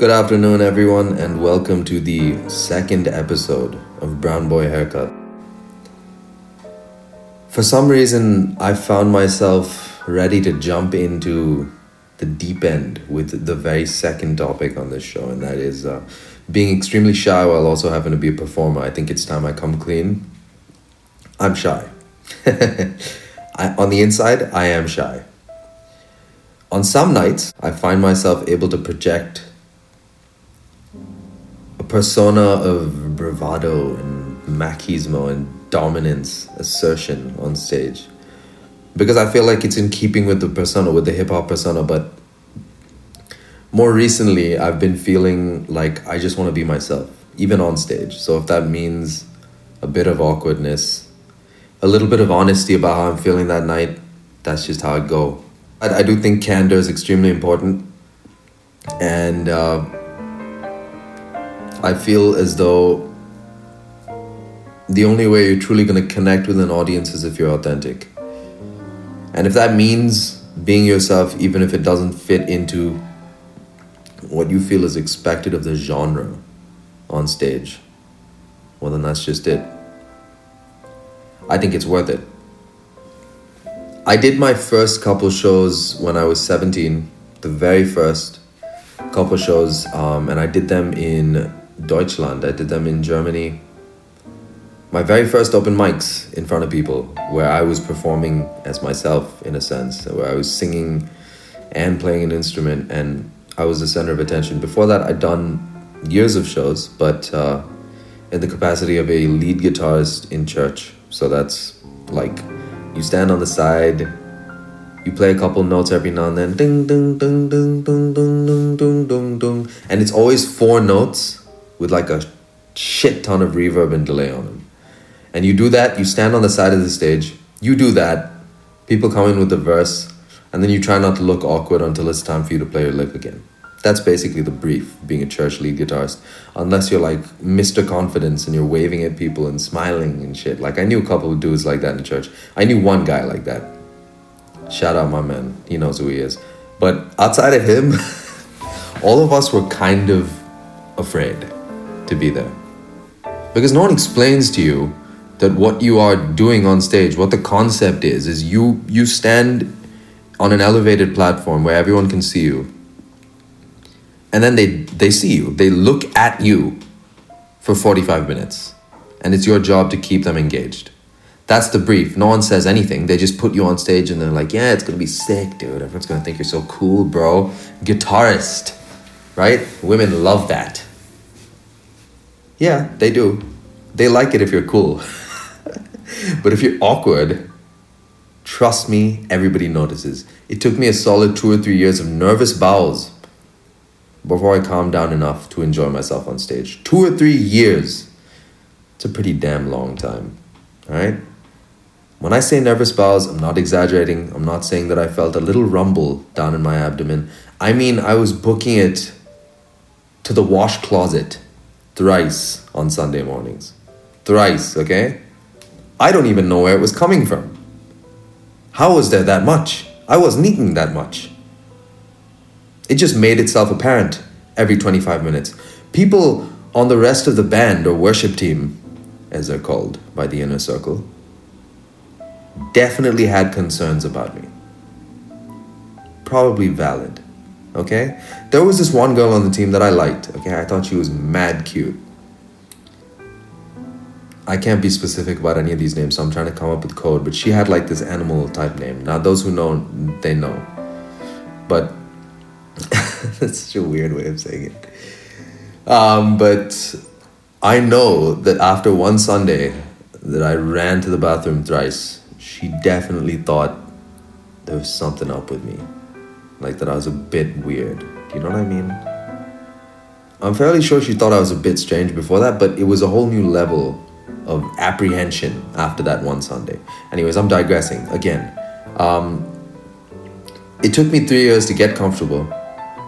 Good afternoon, everyone, and welcome to the second episode of Brown Boy Haircut. For some reason, I found myself ready to jump into the deep end with the very second topic on this show, and that is uh, being extremely shy while also having to be a performer. I think it's time I come clean. I'm shy. I, on the inside, I am shy. On some nights, I find myself able to project persona of bravado and machismo and dominance, assertion on stage. Because I feel like it's in keeping with the persona, with the hip hop persona, but more recently, I've been feeling like I just want to be myself, even on stage. So if that means a bit of awkwardness, a little bit of honesty about how I'm feeling that night, that's just how it go. I, I do think candor is extremely important, and uh, I feel as though the only way you're truly going to connect with an audience is if you're authentic. And if that means being yourself, even if it doesn't fit into what you feel is expected of the genre on stage, well, then that's just it. I think it's worth it. I did my first couple shows when I was 17, the very first couple shows, um, and I did them in Deutschland. I did them in Germany. My very first open mics in front of people, where I was performing as myself in a sense, where I was singing and playing an instrument, and I was the center of attention. Before that, I'd done years of shows, but uh, in the capacity of a lead guitarist in church. So that's like you stand on the side, you play a couple notes every now and then, ding ding ding ding ding ding ding ding ding and it's always four notes with like a shit ton of reverb and delay on them. And you do that, you stand on the side of the stage, you do that, people come in with the verse, and then you try not to look awkward until it's time for you to play your lick again. That's basically the brief, being a church lead guitarist. Unless you're like Mr. Confidence and you're waving at people and smiling and shit. Like I knew a couple of dudes like that in church. I knew one guy like that. Shout out my man. He knows who he is. But outside of him, all of us were kind of afraid to be there. Because no one explains to you that what you are doing on stage, what the concept is, is you you stand on an elevated platform where everyone can see you. And then they they see you. They look at you for 45 minutes. And it's your job to keep them engaged. That's the brief. No one says anything. They just put you on stage and they're like yeah it's gonna be sick dude. Everyone's gonna think you're so cool bro. Guitarist. Right? Women love that yeah they do they like it if you're cool but if you're awkward trust me everybody notices it took me a solid two or three years of nervous bowels before I calmed down enough to enjoy myself on stage. Two or three years. It's a pretty damn long time. All right? When I say nervous bowels, I'm not exaggerating. I'm not saying that I felt a little rumble down in my abdomen. I mean, I was booking it to the wash closet thrice on Sunday mornings. Thrice, okay? I don't even know where it was coming from. How was there that much? I wasn't eating that much. It just made itself apparent every 25 minutes. People on the rest of the band or worship team, as they're called by the inner circle, definitely had concerns about me. Probably valid. Okay? There was this one girl on the team that I liked. Okay? I thought she was mad cute. I can't be specific about any of these names, so I'm trying to come up with code, but she had like this animal type name. Now, those who know, they know. But That's such a weird way of saying it. Um, but I know that after one Sunday that I ran to the bathroom thrice, she definitely thought there was something up with me. Like that I was a bit weird. Do you know what I mean? I'm fairly sure she thought I was a bit strange before that, but it was a whole new level of apprehension after that one Sunday. Anyways, I'm digressing again. Um, it took me three years to get comfortable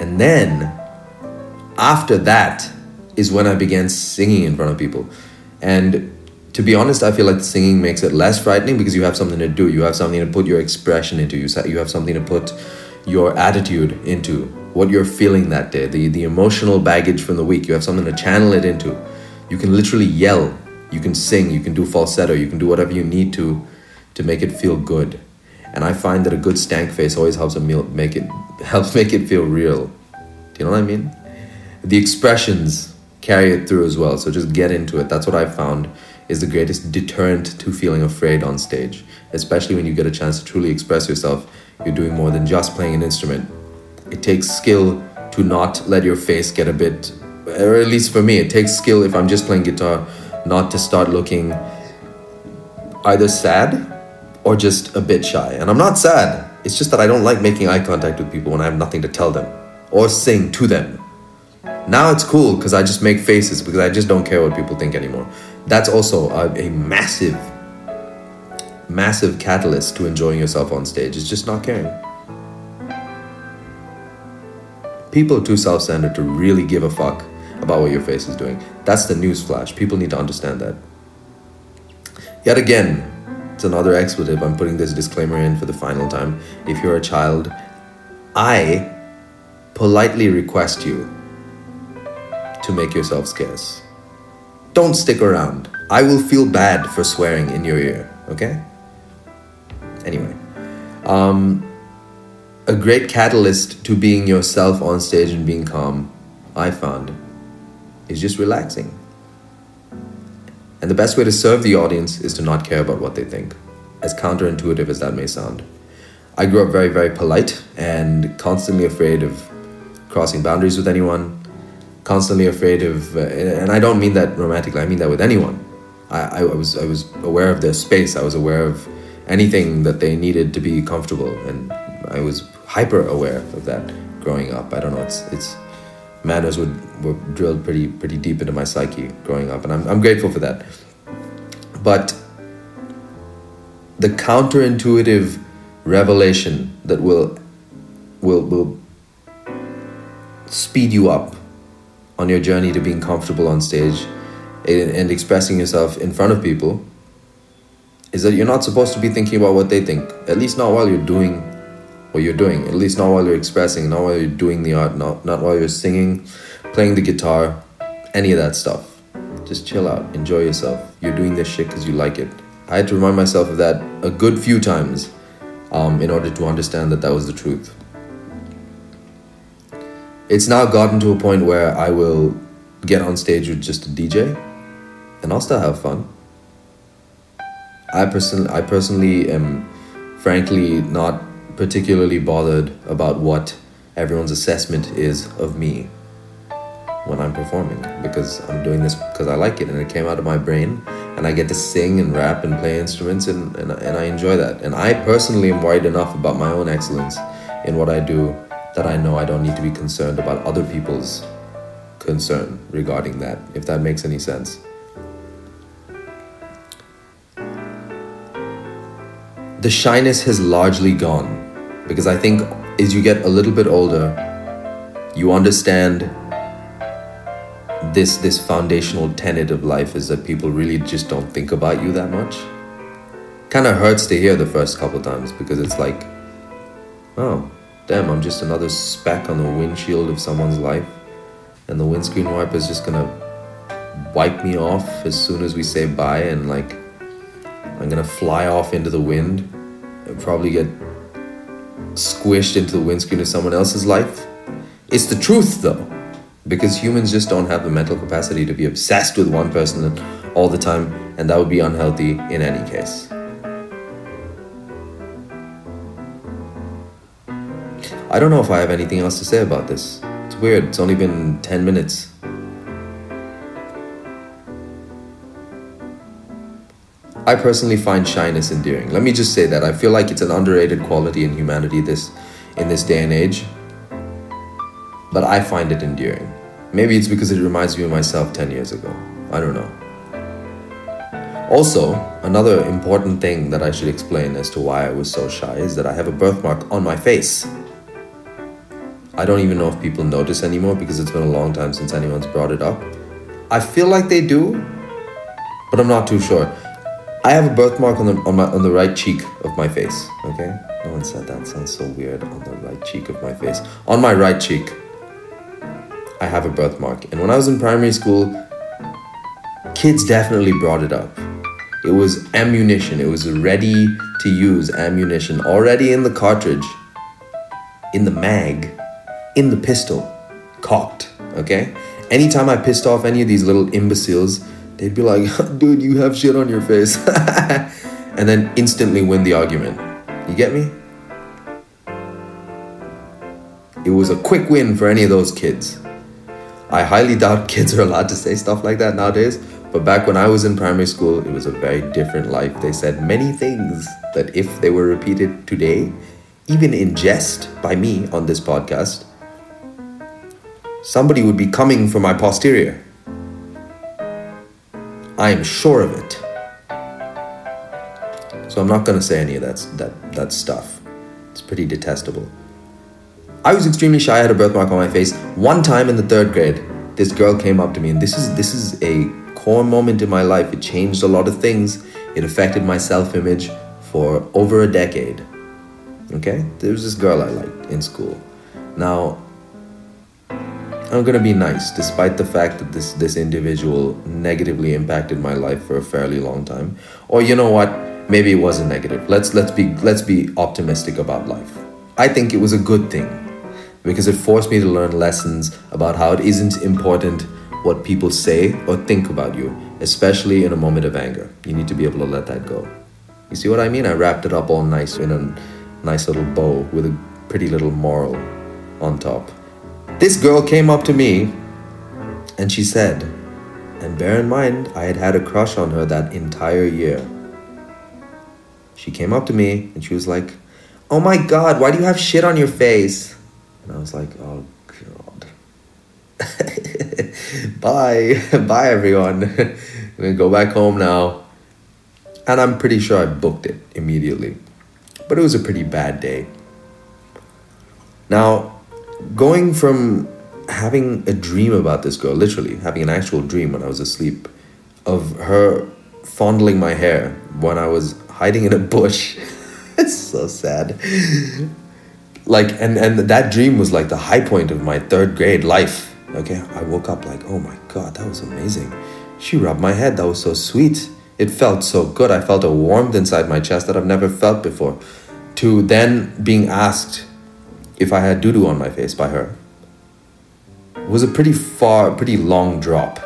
and then after that is when I began singing in front of people. And to be honest, I feel like singing makes it less frightening because you have something to do. You have something to put your expression into. You you have something to put your attitude into. what you're feeling that day, the, the emotional baggage from the week. You have something to channel it into. You can literally yell, you can sing, you can do falsetto, you can do whatever you need to to make it feel good. And I find that a good stank face always helps a meal make it helps make it feel real. Do you know what I mean? The expressions carry it through as well. So just get into it. That's what I've found is the greatest deterrent to feeling afraid on stage, especially when you get a chance to truly express yourself. You're doing more than just playing an instrument. It takes skill to not let your face get a bit or at least for me it takes skill if i'm just playing guitar not to start looking either sad or just a bit shy. And i'm not sad. It's just that i don't like making eye contact with people when i have nothing to tell them or sing to them. Now it's cool because i just make faces because i just don't care what people think anymore. That's also a, a massive massive catalyst to enjoying yourself on stage is just not caring People are too self centered to really give a fuck about what your face is doing. That's the news flash. People need to understand that. Yet again, it's another expletive. I'm putting this disclaimer in for the final time. If you're a child, I politely request you to make yourself scarce. Don't stick around. I will feel bad for swearing in your ear, okay? Anyway, um, a great catalyst to being yourself on stage and being calm, I found, is just relaxing. And the best way to serve the audience is to not care about what they think, as counterintuitive as that may sound. I grew up very, very polite and constantly afraid of crossing boundaries with anyone, constantly afraid of, uh, and I don't mean that romantically, I mean that with anyone. I, I, was, I was aware of their space, I was aware of anything that they needed to be comfortable, and I was hyper aware of that growing up. I don't know. It's it's manners would were drilled pretty pretty deep into my psyche growing up, and I'm I'm grateful for that. But the counterintuitive revelation that will will will speed you up on your journey to being comfortable on stage and expressing yourself in front of people is that you're not supposed to be thinking about what they think at least not while you're doing what you're doing. At least not while you're expressing, not while you're doing the art, not not while you're singing, playing the guitar, any of that stuff. Just chill out, enjoy yourself. You're doing this shit because you like it. I had to remind myself of that a good few times um, in order to understand that that was the truth. It's now gotten to a point where I will get on stage with just a DJ, and I'll still have fun. I personally, I personally am, frankly, not particularly bothered about what everyone's assessment is of me when I'm performing because I'm doing this because I like it and it came out of my brain and I get to sing and rap and play instruments and, and, and I enjoy that. And I personally am worried enough about my own excellence in what I do that I know I don't need to be concerned about other people's concern regarding that, if that makes any sense. The shyness has largely gone because I think as you get a little bit older, you understand this this foundational tenet of life is that people really just don't think about you that much. Kind of hurts to hear the first couple times because it's like, oh, damn, I'm just another speck on the windshield of someone's life, and the windscreen wiper is just gonna wipe me off as soon as we say bye, and like, I'm gonna fly off into the wind and probably get squished into the windscreen of someone else's life. It's the truth, though, because humans just don't have the mental capacity to be obsessed with one person all the time, and that would be unhealthy in any case. I don't know if I have anything else to say about this. It's weird, it's only been 10 minutes. I personally find shyness endearing. Let me just say that I feel like it's an underrated quality in humanity this in this day and age. But I find it endearing. Maybe it's because it reminds me of myself 10 years ago. I don't know. Also, another important thing that I should explain as to why I was so shy is that I have a birthmark on my face. I don't even know if people notice anymore because it's been a long time since anyone's brought it up. I feel like they do, but I'm not too sure. I have a birthmark on the on my on the right cheek of my face. Okay, no one said that. Sounds so weird. On the right cheek of my face, on my right cheek, I have a birthmark. And when I was in primary school, kids definitely brought it up. It was ammunition. It was ready to use ammunition already in the cartridge, in the mag, in the pistol, cocked. Okay. Anytime I pissed off any of these little imbeciles they'd be like, dude, you have shit on your face. and then instantly win the argument. You get me? It was a quick win for any of those kids. I highly doubt kids are allowed to say stuff like that nowadays, but back when I was in primary school, it was a very different life. They said many things that if they were repeated today, even in jest by me on this podcast, somebody would be coming for my posterior. I am sure of it. So I'm not going to say any of that, that, that stuff. It's pretty detestable. I was extremely shy. I had a birthmark on my face. One time in the third grade, this girl came up to me, and this is this is a core moment in my life. It changed a lot of things. It affected my self-image for over a decade. Okay, there was this girl I liked in school. Now, I'm gonna be nice, despite the fact that this this individual negatively impacted my life for a fairly long time. Or you know what? Maybe it wasn't negative. Let's let's be let's be optimistic about life. I think it was a good thing because it forced me to learn lessons about how it isn't important what people say or think about you, especially in a moment of anger. You need to be able to let that go. You see what I mean? I wrapped it up all nice in a nice little bow with a pretty little moral on top. This girl came up to me and she said, and bear in mind, I had had a crush on her that entire year. She came up to me and she was like, Oh my god, why do you have shit on your face? And I was like, Oh god. Bye. Bye, everyone. I'm gonna go back home now. And I'm pretty sure I booked it immediately. But it was a pretty bad day. Now, going from having a dream about this girl, literally having an actual dream when I was asleep, of her fondling my hair when I was hiding in a bush. it's so sad. Like, and, and that dream was like the high point of my third grade life. Okay, I woke up like, oh my god, that was amazing. She rubbed my head, that was so sweet. It felt so good. I felt a warmth inside my chest that I've never felt before. To then being asked if I had doo doo on my face by her. It was a pretty far, pretty long drop.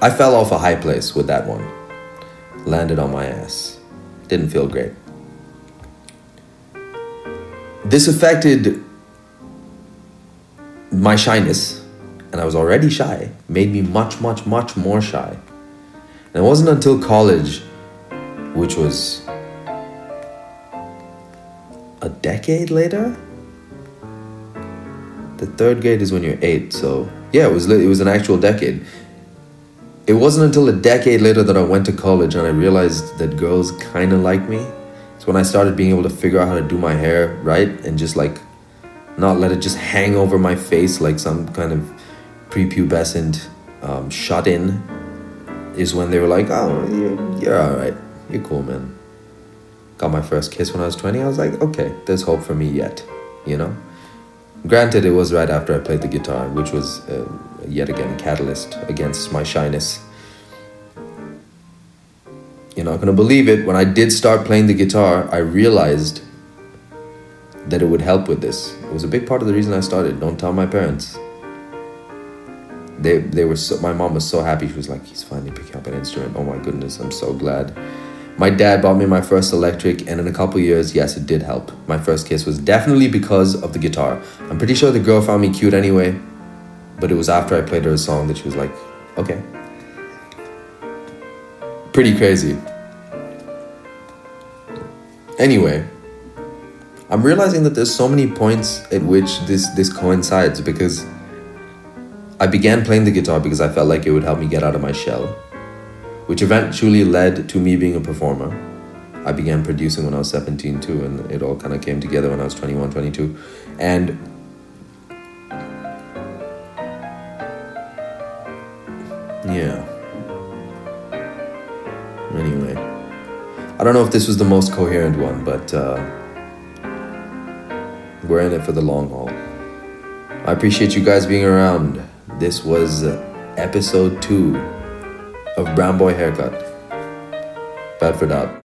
I fell off a high place with that one. Landed on my ass. Didn't feel great. This affected my shyness, and I was already shy, made me much, much, much more shy. And it wasn't until college, which was decade later. The third grade is when you're eight, so yeah, it was it was an actual decade. It wasn't until a decade later that I went to college and I realized that girls kind of like me. It's when I started being able to figure out how to do my hair right and just like not let it just hang over my face like some kind of prepubescent um, shut in. Is when they were like, "Oh, you're, you're all right. You're cool, man." Got my first kiss when I was 20, I was like, okay, there's hope for me yet, you know? Granted, it was right after I played the guitar, which was uh, yet again a catalyst against my shyness. You're not gonna believe it, when I did start playing the guitar, I realized that it would help with this. It was a big part of the reason I started. Don't tell my parents. They, they were so, my mom was so happy. She was like, he's finally picking up an instrument. Oh my goodness, I'm so glad. My dad bought me my first electric, and in a couple years, yes, it did help. My first kiss was definitely because of the guitar. I'm pretty sure the girl found me cute anyway, but it was after I played her a song that she was like, okay. Pretty crazy. Anyway, I'm realizing that there's so many points at which this this coincides because I began playing the guitar because I felt like it would help me get out of my shell which eventually led to me being a performer. I began producing when I was 17 too, and it all kind of came together when I was 21, 22. And yeah. Anyway, I don't know if this was the most coherent one, but uh, we're in it for the long haul. I appreciate you guys being around. This was episode two of Brown Boy Haircut. Bad for that.